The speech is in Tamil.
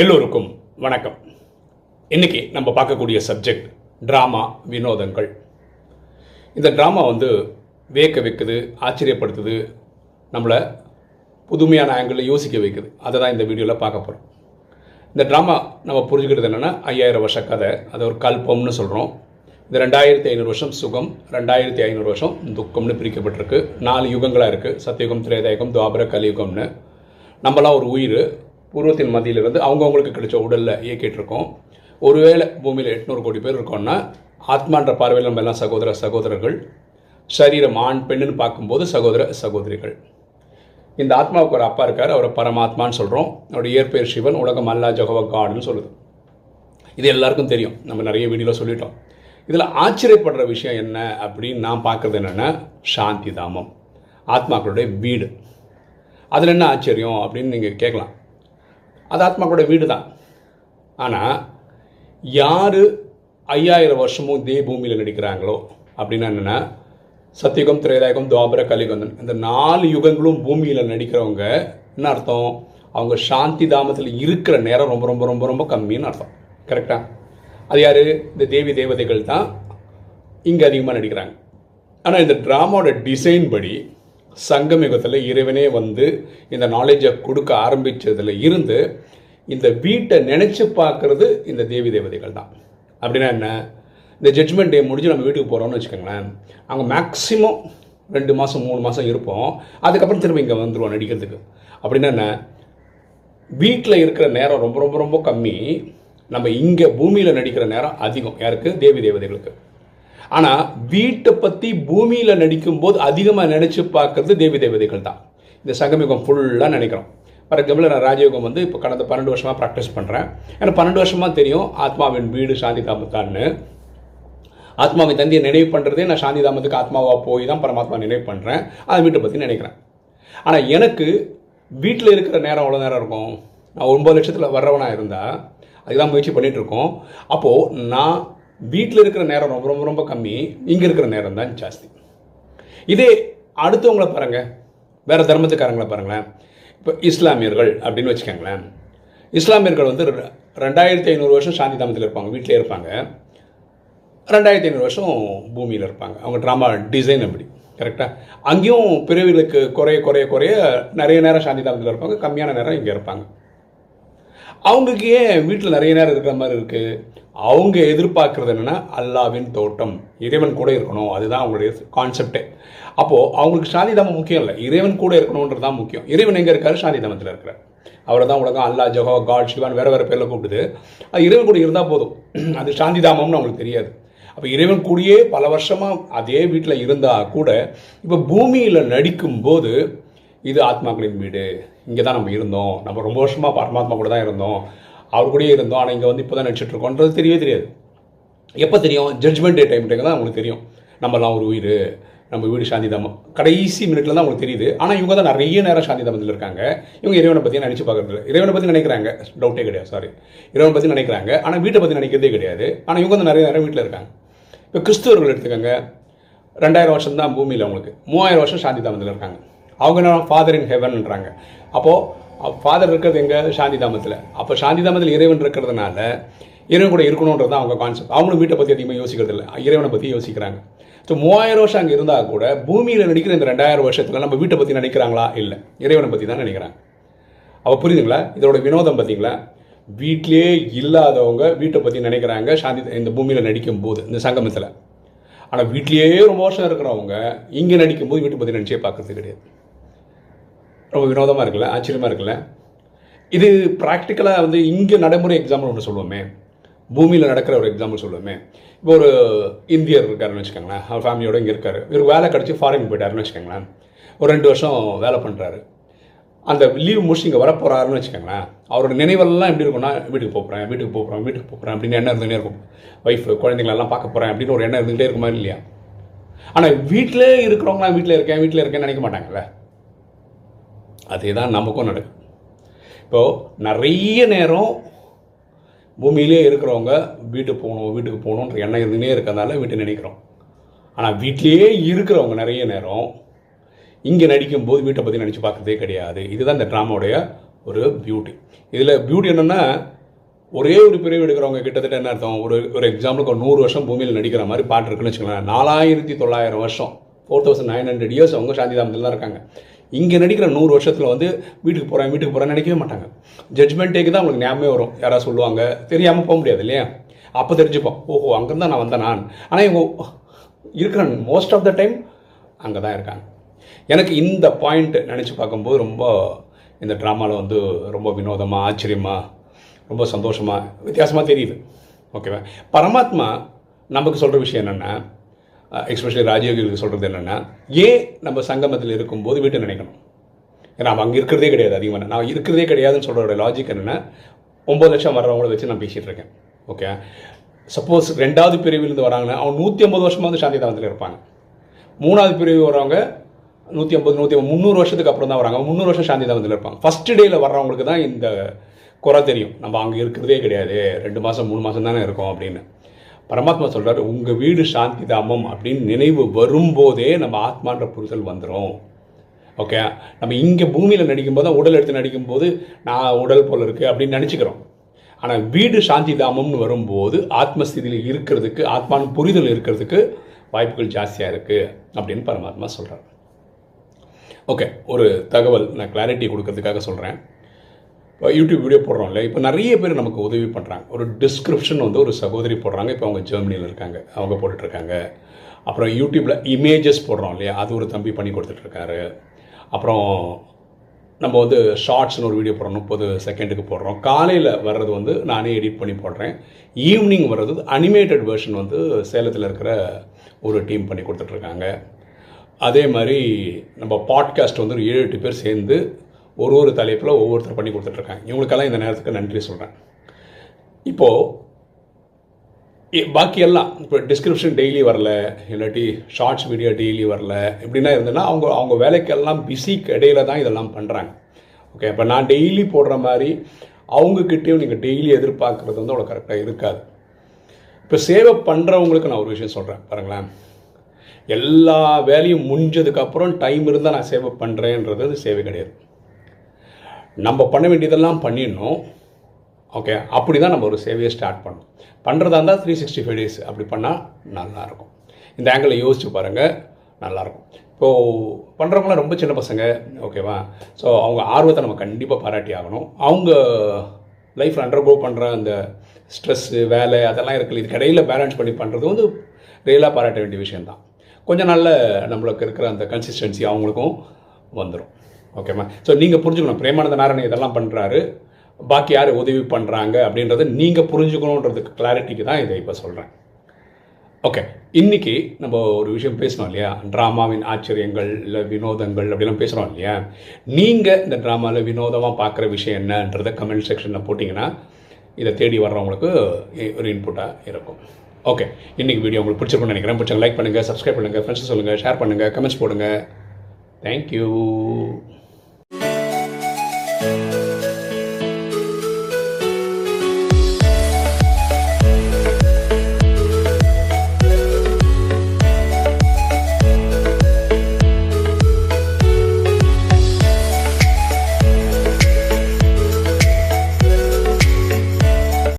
எல்லோருக்கும் வணக்கம். இன்னைக்கு நம்ம பார்க்கக்கூடிய சப்ஜெக்ட் ட்ராமா வினோதங்கள். இந்த ட்ராமா வந்து வேக்க வைக்குது ஆச்சரியப்படுத்துது நம்மளை புதுமையான ஆங்கிளில் யோசிக்க வைக்குது. அதை தான் இந்த வீடியோவில் பார்க்க போகிறோம் இந்த ட்ராமா நம்ம புரிஞ்சுக்கிறது என்னென்னா ஐயாயிரம் வருஷ கதை. அது ஒரு கல்பம்னு சொல்கிறோம் இந்த ரெண்டாயிரத்தி ஐநூறு வருஷம் சுகம் ரெண்டாயிரத்தி ஐநூறு வருஷம் துக்கம்னு பிரிக்கப்பட்டிருக்கு. நாலு யுகங்களாக இருக்குது சத்தியுகம் திரேதாயுகம் துவாபர கலியுகம்னு. நம்மளாம் ஒரு உயிர் பூர்வத்தின் மத்தியிலிருந்து அவங்கவுங்களுக்கு கிடைச்ச உடலில் இயக்கிட்டு இருக்கோம் ஒருவேளை பூமியில் எட்நூறு கோடி பேர் இருக்கோம்னா ஆத்மான்ற பார்வையில் நம்ம எல்லாம் சகோதர சகோதரர்கள் சரீரம் ஆண் பெண்ணுன்னு பார்க்கும்போது சகோதர சகோதரிகள். இந்த ஆத்மாவுக்கு ஒரு அப்பா இருக்கார் அவரை பரமாத்மான்னு சொல்கிறோம் அவருடைய இயற்பெயர் சிவன் உலகம் அல்லா ஜகவ காடுன்னு சொல்லுது. இது எல்லாருக்கும் தெரியும். நம்ம நிறைய வீடியோவில் சொல்லிட்டோம். இதில் ஆச்சரியப்படுற விஷயம் என்ன அப்படின்னு நான் பார்க்குறது என்னென்னா சாந்தி தாமம். ஆத்மாக்களுடைய வீடு. அதில் என்ன ஆச்சரியம் அப்படின்னு நீங்கள் கேட்கலாம். அது ஆத்மாக்களுடைய வீடு தான் ஆனால் யார் ஐயாயிரம் வருஷமும் இதே பூமியில் நடிக்கிறாங்களோ அப்படின்னா என்னென்னா சத்தியுகம் திரேதாயுகம் துவாபர கலியுகம் இந்த நாலு யுகங்களும் பூமியில் நடிக்கிறவங்க என்ன அர்த்தம்? அவங்க சாந்தி தாமத்தில் இருக்கிற நேரம் ரொம்ப ரொம்ப ரொம்ப ரொம்ப கம்மின்னு அர்த்தம். கரெக்டாக அது யார்? இந்த தேவி தேவதைகள் தான் இங்கே அதிகமாக நடிக்கிறாங்க. ஆனால் இந்த ட்ராமாவோட டிசைன் படி சங்கமிகத்தில் இறைவனே வந்து இந்த நாலேஜை கொடுக்க ஆரம்பித்ததில் இருந்து இந்த வீட்டை நினச்சி பார்க்குறது இந்த தேவி தேவதைகள் தான். அப்படின்னா என்ன? இந்த ஜட்ஜ்மெண்ட் டே முடிஞ்சு நம்ம வீட்டுக்கு போகிறோம்னு வச்சுக்கோங்களேன். அங்கே மேக்ஸிமம் ரெண்டு மாதம் மூணு மாதம் இருப்போம். அதுக்கப்புறம் திரும்ப இங்கே வந்துடுவோம் நடிக்கிறதுக்கு. அப்படின்னா என்ன? வீட்டில் இருக்கிற நேரம் ரொம்ப ரொம்ப ரொம்ப கம்மி. நம்ம இங்கே பூமியில் நடிக்கிற நேரம் அதிகம். யாருக்கு? தேவி தேவதைகளுக்கு. ஆனால் வீட்டை பற்றி பூமியில் நடிக்கும்போது அதிகமாக நினச்சி பார்க்கறது தேவி தேவதைகள் தான். இந்த சங்கமிகம் ஃபுல்லாக நினைக்கிறோம். ஃபார் எக்ஸாம்பிள் நான் ராஜயோகம் வந்து இப்போ கடந்த பன்னெண்டு வருஷமாக ப்ராக்டிஸ் பண்ணுறேன் எனக்கு பன்னெண்டு வருஷமாக தெரியும் ஆத்மாவின் வீடு சாந்தி தாமத்தான்னு ஆத்மாவை தந்தியை நினைவு பண்ணுறதே நான் சாந்தி தாமத்துக்கு ஆத்மாவாக போய் தான் பரமாத்மா நினைவு பண்ணுறேன் அதை வீட்டை பற்றி நினைக்கிறேன். ஆனால் எனக்கு வீட்டில் இருக்கிற நேரம் அவ்வளோ நேரம் இருக்கும்? நான் ஒன்பது லட்சத்தில் வர்றவனாக இருந்தால் அதுதான் முயற்சி பண்ணிகிட்ருக்கோம் அப்போது நான் வீட்டில் இருக்கிற நேரம் ரொம்ப ரொம்ப ரொம்ப கம்மி. இங்கே இருக்கிற நேரம் தான் ஜாஸ்தி. இதே அடுத்தவங்கள பாருங்கள் வேறு தர்மத்துக்காரங்களை பாருங்களேன். இப்போ இஸ்லாமியர்கள் அப்படின்னு வச்சுக்கோங்களேன். இஸ்லாமியர்கள் வந்து ரெ- ரெண்டாயிரத்தி ஐநூறு வருஷம் சாந்தி தாமத்தில் இருப்பாங்க. வீட்டிலே இருப்பாங்க. ரெண்டாயிரத்தி ஐநூறு வருஷம் பூமியில் இருப்பாங்க. அவங்க ட்ராமா டிசைன் அப்படி. கரெக்டாக அங்கேயும் பிறவிகளுக்கு குறைய குறைய குறைய நிறைய நேரம் சாந்தி தாமத்தில் இருப்பாங்க. கம்மியான நேரம் இங்கே இருப்பாங்க. அவங்களுக்கு ஏன் வீட்டில் நிறைய நேரம் இருக்கிற மாதிரி இருக்குது அவங்க எதிர்பார்க்கறது என்னென்னா அல்லாவின் தோட்டம். இறைவன் கூட இருக்கணும். அதுதான் அவங்களுடைய கான்செப்டே அப்போது அவங்களுக்கு சாந்திதாமம் முக்கியம் இல்லை. இறைவன் கூட இருக்கணுன்றது தான் முக்கியம். இறைவன் எங்கே இருக்காரு? சாந்திதாமத்தில் இருக்கிறார் அவரை தான் உலகம் அல்லா ஜஹோ காட் சிவான் வேறு வேறு பேரில் கூப்பிடுது. அது இறைவன் கூட இருந்தால் போதும். அது சாந்திதாமம்னு அவங்களுக்கு தெரியாது. அப்போ இறைவன் கூடயே பல வருஷமாக அதே வீட்டில் இருந்தால் கூட இப்போ பூமியில் நடிக்கும்போது இது ஆத்மாக்களின் வீடு. இங்கே தான் நம்ம இருந்தோம். நம்ம ரொம்ப வருஷமாக பரமாத்மா கூட தான் இருந்தோம். அவர் கூடயே இருந்தோம். ஆனால் இங்கே வந்து இப்போ தான் நடிச்சிட்டு தெரியவே தெரியாது. எப்போ தெரியும்? ஜட்ஜ்மெண்ட் டே டைம் தான் அவங்களுக்கு தெரியும். நம்மலாம் ஒரு உயிர். நம்ம வீடு சாந்திதாமம் கடைசி மினிட்ல தான் அவங்களுக்கு தெரியுது. ஆனால் இவங்க தான் நிறைய நேரம் சாந்தி தாமத்தில் இருக்காங்க. இவங்க இறைவனை பற்றி நினச்சி பார்க்குறது இல்லை. இறைவனை பற்றி நினைக்கிறாங்க. டவுட்டே கிடையாது. சாரி இறைவனை பற்றி நினைக்கிறாங்க. ஆனால் வீட்டை பற்றி நினைக்கிறதே கிடையாது. ஆனால் இவங்க வந்து நிறைய நேரம் வீட்டில் இருக்காங்க. இப்போ கிறிஸ்துவர்கள் எடுத்துக்கோங்க. ரெண்டாயிரம் வருஷம் தான் பூமியில் அவங்களுக்கு. மூவாயிரம் வருஷம் சாந்தி தாமத்தில் இருக்காங்க. அவங்க என்ன ஃபாதர் இன் ஹெவன்ன்றாங்க அப்போது ஃபாதர் இருக்கிறது எங்கே? சாந்தி தாமத்தில் அப்போ சாந்தி தாமத்தில் இறைவன் இருக்கிறதுனால இறைவன் கூட இருக்கணுன்றது தான் அவங்க கான்செப்ட் அவங்களும் வீட்டை பற்றி அதிகமாக யோசிக்கிறது இல்லை. இறைவனை பற்றி யோசிக்கிறாங்க. ஸோ மூவாயிரம் வருஷம் அங்கே இருந்தால் கூட பூமியில் நடிக்கிற இந்த ரெண்டாயிரம் வருஷத்தில் நம்ம வீட்டை பற்றி நினைக்கிறாங்களா இல்லை. இறைவனை பற்றி தான் நினைக்கிறாங்க. அவ புரியுதுங்களா? இதோட வினோதம் பார்த்தீங்களா வீட்டிலே இல்லாதவங்க வீட்டை பற்றி நினைக்கிறாங்க. சாந்தி இந்த பூமியில் நடிக்கும் போது இந்த சங்கமத்தில். ஆனால் வீட்டிலேயே ரொம்ப வருஷம் இருக்கிறவங்க இங்கே நடிக்கும்போது வீட்டை பற்றி நினச்சே பார்க்கறது கிடையாது. ரொம்ப வினோதமாக இருக்குல்ல ஆச்சரியமாக இருக்குல்ல? இது ப்ராக்டிக்கலாக வந்து இங்கே நடைமுறை எக்ஸாம்பிள் ஒன்று சொல்லுவோமே. பூமியில் நடக்கிற ஒரு எக்ஸாம்பிள் சொல்லுவோமே. இப்போ ஒரு இந்தியர் இருக்காருன்னு வச்சுக்கோங்களேன் அவர் ஃபேமிலியோட இங்கே இருக்காரு. இவர் வேலை கிடச்சி ஃபாரின் போயிட்டாருன்னு வச்சுக்கோங்களேன். ஒரு ரெண்டு வருஷம் வேலை பண்ணுறாரு அந்த லீவ் முடிச்சு இங்கே வரப்போகிறாருன்னு வச்சுக்கோங்களேன். அவரோட நினைவெல்லாம் எப்படி இருக்கும்னா வீட்டுக்கு போகிறேன் வீட்டுக்கு போகிறேன் வீட்டுக்கு போகிறேன் அப்படின்னு எண்ணம் இருந்துகிட்டே இருக்கும். ஒய்ஃப் குழந்தைங்களெல்லாம் பார்க்க போகிறேன் அப்படின்னு ஒரு எண்ணம் இருந்துகிட்டே இருக்குமா இல்லையா? ஆனால் வீட்டிலே இருக்கிறவங்களாம் வீட்டில் இருக்கேன் வீட்டில் இருக்கேன்னு நினைக்க மாட்டாங்கல்ல. அதே தான் நமக்கும் நடக்கும். இப்போது நிறைய நேரம் பூமியிலே இருக்கிறவங்க வீட்டுக்கு போகணும் வீட்டுக்கு போகணுன்ற எண்ணம் இருந்துனே இருக்கிறதுனால வீட்டை நினைக்கிறோம். ஆனால் வீட்டிலேயே இருக்கிறவங்க நிறைய நேரம் இங்கே நடிக்கும்போது வீட்டை பற்றி நினச்சி பார்க்கறதே கிடையாது. இதுதான் இந்த ட்ராமாவுடைய ஒரு பியூட்டி இதில் பியூட்டி என்னென்னா ஒரே ஒரு பிரிவு எடுக்கிறவங்க கிட்டத்தட்ட என்ன அர்த்தம்? ஒரு ஒரு எக்ஸாம்பிளுக்கு ஒரு நூறு வருஷம் பூமியில் நடிக்கிற மாதிரி பாட்டு இருக்குன்னு வச்சுக்கோங்களேன். நாலாயிரத்தி தொள்ளாயிரம் வருஷம். Four thousand nine hundred years அவங்க சாந்தி தாமத்தில் தான் இருக்காங்க. இங்கே நடிக்கிற நூறு வருஷத்தில் வந்து வீட்டுக்கு போகிறேன் வீட்டுக்கு போகிறேன்னு நினைக்கவே மாட்டாங்க. ஜட்மெண்ட் டேக்கு தான் அவங்களுக்கு ஞாபகம் வரும். யாராவது சொல்லுவாங்க. தெரியாமல் போக முடியாது இல்லையா? அப்போ தெரிஞ்சுப்போம். ஓஹோ அங்கேருந்து தான் நான் வந்தேன்? நான் ஆனால் இவங்க இருக்கிற மோஸ்ட் ஆஃப் த டைம் அங்கே தான் இருக்காங்க. எனக்கு இந்த பாயிண்ட் நினச்சி பார்க்கும்போது ரொம்ப இந்த ட்ராமாவில் வந்து ரொம்ப வினோதமாக ஆச்சரியமாக ரொம்ப சந்தோஷமாக வித்தியாசமாக தெரியுது. ஓகேவா பரமாத்மா நமக்கு சொல்கிற விஷயம் என்னென்னா எக்ஸ்பெஷலி ராஜயோகிகளுக்கு சொல்கிறது என்னென்னா ஏன் நம்ம சங்கமத்தில் இருக்கும்போது வீட்டை நினைக்கணும்? ஏன்னா அவன் அங்கே இருக்கிறதே கிடையாது அதிகமாக நான் இருக்கிறதே கிடையாதுன்னு சொல்கிற லாஜிக் என்னென்னா ஒம்பது லட்சம் வர்றவங்கள வச்சு நான் பேசிகிட்டு இருக்கேன். ஓகே சப்போஸ் ரெண்டாவது பிரிவிலிருந்து வராங்கன்னா அவன் நூற்றி ஐம்பது வருஷமாக வந்து சாந்தி தாமத்தில் இருப்பாங்க. மூணாவது பிரிவு வரவங்க நூற்றி ஐம்பது நூற்றி முந்நூறு வருஷத்துக்கு அப்புறம் தான் வராங்க முந்நூறு வருஷம் சாந்தி தாமத்தில் இருப்பாங்க. ஃபஸ்ட் டேயில் வர்றவங்களுக்கு தான் இந்த குறை தெரியும். நம்ம அங்கே இருக்கிறதே கிடையாது. ரெண்டு மாதம் மூணு மாதம் தானே இருக்கோம் அப்படின்னு. பரமாத்மா சொல்கிறார் உங்கள் வீடு சாந்தி தாமம் அப்படின்னு நினைவு வரும்போதே நம்ம ஆத்மான்ற புரிதல் வந்துடும் ஓகே நம்ம இங்கே பூமியில் நடிக்கும்போது தான் உடல் எடுத்து நடிக்கும்போது நான் உடல் போல் இருக்குது அப்படின்னு நினச்சிக்கிறோம். ஆனால் வீடு சாந்தி தாமம்னு வரும்போது ஆத்மஸ்திதியில் இருக்கிறதுக்கு ஆத்மான் புரிதல் இருக்கிறதுக்கு வாய்ப்புகள் ஜாஸ்தியாக இருக்குது அப்படின்னு பரமாத்மா சொல்கிறார் ஓகே ஒரு தகவல் நான் கிளாரிட்டி கொடுக்கறதுக்காக சொல்கிறேன் யூடியூப் வீடியோ போடுறோம்ல இப்போ நிறைய பேர் நமக்கு உதவி பண்ணுறாங்க ஒரு டிஸ்கிரிப்ஷன் வந்து ஒரு சகோதரி போடுறாங்க இப்போ அவங்க ஜெர்மனியில் இருக்காங்க அவங்க போட்டுட்ருக்காங்க. அப்புறம் யூடியூப்பில் இமேஜஸ் போடுறோம் இல்லையா அது ஒரு தம்பி பண்ணி கொடுத்துட்ருக்காரு. அப்புறம் நம்ம வந்து ஷார்ட்ஸ்னு ஒரு வீடியோ போடுறோம் முப்பது செகண்டுக்கு போடுறோம். காலையில் வர்றது வந்து நானே எடிட் பண்ணி போடுறேன். ஈவினிங் வர்றது அனிமேட்டட் வெர்ஷன் வந்து சேலத்தில் இருக்கிற ஒரு டீம் பண்ணி கொடுத்துட்ருக்காங்க. அதே மாதிரி நம்ம பாட்காஸ்ட் வந்து ஒரு ஏழு எட்டு பேர் சேர்ந்து ஒரு ஒரு தலைப்பில் ஒவ்வொருத்தர் பண்ணி கொடுத்துட்ருக்காங்க. இவங்களுக்கெல்லாம் இந்த நேரத்துக்கு நன்றி சொல்கிறேன் இப்போது பாக்கி எல்லாம் இப்போ டிஸ்கிரிப்ஷன் டெய்லி வரல இல்லாட்டி ஷார்ட்ஸ் வீடியோ டெய்லி வரல இப்படின்னா இருந்ததுன்னா அவங்க அவங்க வேலைக்கெல்லாம் பிஸி இடையில தான் இதெல்லாம் பண்ணுறாங்க ஓகே இப்போ நான் டெய்லி போடுற மாதிரி அவங்கக்கிட்டேயும் நீங்கள் டெய்லி எதிர்பார்க்குறது வந்து அவ்வளோ கரெக்டாக இருக்காது. இப்போ சேவை பண்ணுறவங்களுக்கு நான் ஒரு விஷயம் சொல்கிறேன் பாருங்களேன். எல்லா வேலையும் முடிஞ்சதுக்கப்புறம் டைம் இருந்தால் நான் சேவை பண்ணுறேன்றது அது சேவை கிடையாது. நம்ம பண்ண வேண்டியதெல்லாம் பண்ணிடணும். ஓகே அப்படி தான் நம்ம ஒரு சேவையை ஸ்டார்ட் பண்ணணும். பண்ணுறதா இருந்தால் த்ரீ சிக்ஸ்டி ஃபைவ் டேஸ் அப்படி பண்ணால் நல்லாயிருக்கும். இந்த ஆங்கிளில் யோசிச்சு பாருங்கள் நல்லாயிருக்கும். இப்போது பண்ணுறவங்களாம் ரொம்ப சின்ன பசங்க ஓகேவா ஸோ அவங்க ஆர்வத்தை நம்ம கண்டிப்பாக பாராட்டி ஆகணும். அவங்க லைஃப்பில் அண்டர்கோ பண்ணுற அந்த ஸ்ட்ரெஸ்ஸு வேலை அதெல்லாம் இருக்குல்ல இதுக்கடையில் பேலன்ஸ் பண்ணி பண்ணுறது வந்து ரியலாக பாராட்ட வேண்டிய விஷயந்தான் கொஞ்சம் நாளில் நம்மளுக்கு இருக்கிற அந்த கன்சிஸ்டன்சி அவங்களுக்கும் வந்துடும் ஓகேம்மா ஸோ நீங்கள் புரிஞ்சுக்கணும். பிரேமானந்த நாராயணன் இதெல்லாம் பண்ணுறாரு பாக்கி யார் உதவி பண்ணுறாங்க அப்படின்றத நீங்கள் புரிஞ்சுக்கணுன்றதுக்கு கிளாரிட்டிக்கு தான் இதை இப்போ சொல்கிறேன் ஓகே இன்னைக்கு நம்ம ஒரு விஷயம் பேசணும் இல்லையா? ட்ராமாவின் ஆச்சரியங்கள் இல்லை வினோதங்கள் அப்படிலாம் பேசுகிறோம் இல்லையா? நீங்கள் இந்த ட்ராமாவில் வினோதமாக பார்க்குற விஷயம் என்னன்றதை கமெண்ட் செக்ஷனில் போட்டிங்கன்னா இதை தேடி வர்றவங்களுக்கு ஒரு இன்புட்டாக இருக்கும். ஓகே இன்றைக்கி வீடியோ உங்களுக்கு பிடிச்சிருக்கும்னு நினைக்கிறேன். பிடிச்சவங்க லைக் பண்ணுங்கள் சப்ஸ்கிரைப் பண்ணுங்கள் ஃப்ரெண்ட்ஸ் சொல்லுங்கள் ஷேர் பண்ணுங்கள் கமெண்ட்ஸ் போடுங்க. தேங்க்யூ